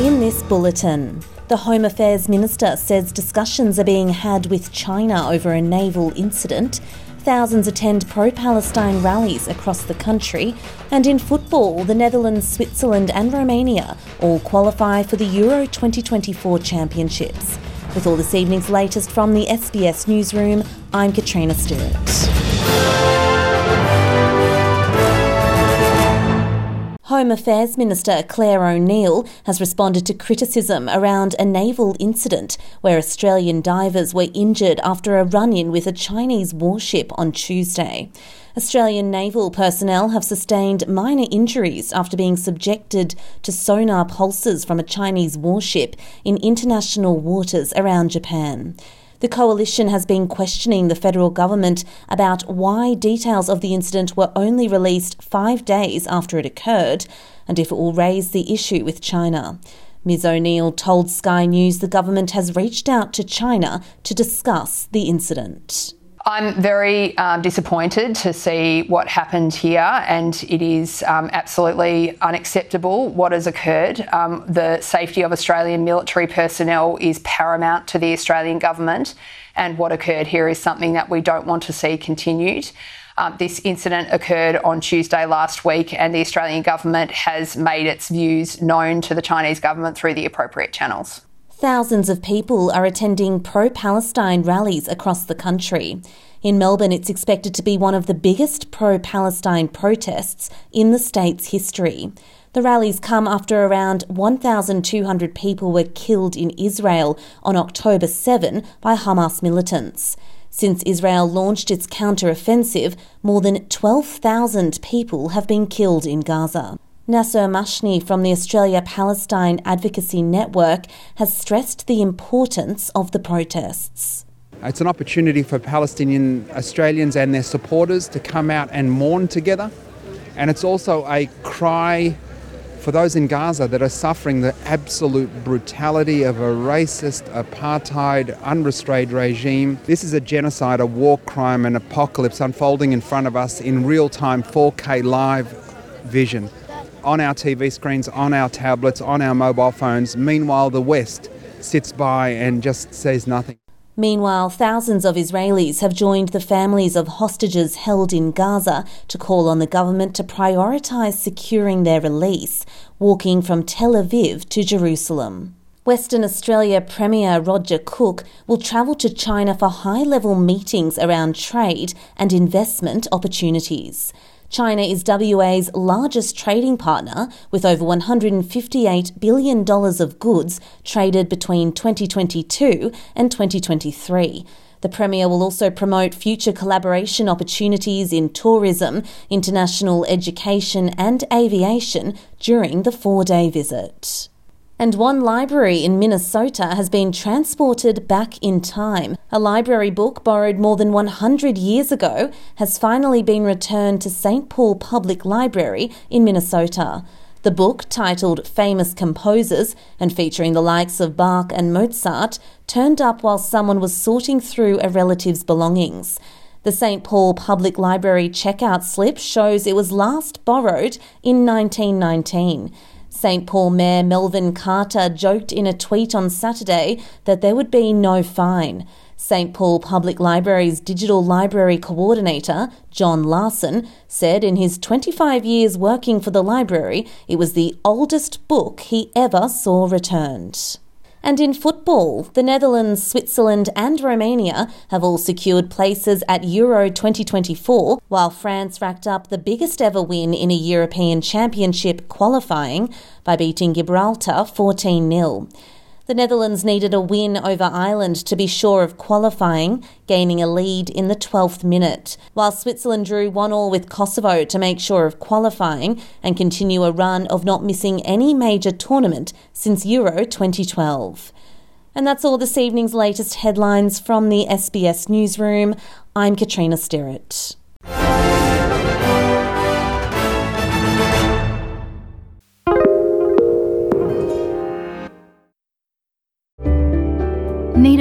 In this bulletin, the Home Affairs Minister says discussions are being had with China over a naval incident. Thousands attend pro Palestine rallies across the country. And in football, the Netherlands, Switzerland, and Romania all qualify for the Euro 2024 Championships. With all this evening's latest from the SBS Newsroom, I'm Katrina Stewart. Home Affairs Minister Clare O'Neil has responded to criticism around a naval incident where Australian divers were injured after a run in with a Chinese warship on Tuesday. Australian naval personnel have sustained minor injuries after being subjected to sonar pulses from a Chinese warship in international waters around Japan. The coalition has been questioning the federal government about why details of the incident were only released five days after it occurred and if it will raise the issue with China. Ms. O'Neil told Sky News the government has reached out to China to discuss the incident. I'm very um, disappointed to see what happened here, and it is um, absolutely unacceptable what has occurred. Um, the safety of Australian military personnel is paramount to the Australian government, and what occurred here is something that we don't want to see continued. Um, this incident occurred on Tuesday last week, and the Australian government has made its views known to the Chinese government through the appropriate channels. Thousands of people are attending pro Palestine rallies across the country. In Melbourne, it's expected to be one of the biggest pro Palestine protests in the state's history. The rallies come after around 1,200 people were killed in Israel on October 7 by Hamas militants. Since Israel launched its counter-offensive, more than 12,000 people have been killed in Gaza. Nasser Mashni from the Australia Palestine Advocacy Network has stressed the importance of the protests. It's an opportunity for Palestinian Australians and their supporters to come out and mourn together. And it's also a cry for those in Gaza that are suffering the absolute brutality of a racist, apartheid, unrestrained regime. This is a genocide, a war crime, an apocalypse unfolding in front of us in real time 4K live vision on our TV screens, on our tablets, on our mobile phones. Meanwhile, the West sits by and just says nothing. Meanwhile, thousands of Israelis have joined the families of hostages held in Gaza to call on the government to prioritise securing their release, walking from Tel Aviv to Jerusalem. Western Australia Premier Roger Cook will travel to China for high level meetings around trade and investment opportunities. China is WA's largest trading partner, with over $158 billion of goods traded between 2022 and 2023. The Premier will also promote future collaboration opportunities in tourism, international education, and aviation during the four day visit. And one library in Minnesota has been transported back in time. A library book borrowed more than 100 years ago has finally been returned to St. Paul Public Library in Minnesota. The book, titled Famous Composers and featuring the likes of Bach and Mozart, turned up while someone was sorting through a relative's belongings. The St. Paul Public Library checkout slip shows it was last borrowed in 1919. St Paul Mayor Melvin Carter joked in a tweet on Saturday that there would be no fine. St Paul Public Library's digital library coordinator, John Larson, said in his 25 years working for the library, it was the oldest book he ever saw returned. And in football, the Netherlands, Switzerland, and Romania have all secured places at Euro 2024, while France racked up the biggest ever win in a European Championship qualifying by beating Gibraltar 14 0. The Netherlands needed a win over Ireland to be sure of qualifying, gaining a lead in the 12th minute, while Switzerland drew 1 all with Kosovo to make sure of qualifying and continue a run of not missing any major tournament since Euro 2012. And that's all this evening's latest headlines from the SBS newsroom. I'm Katrina Stirrett.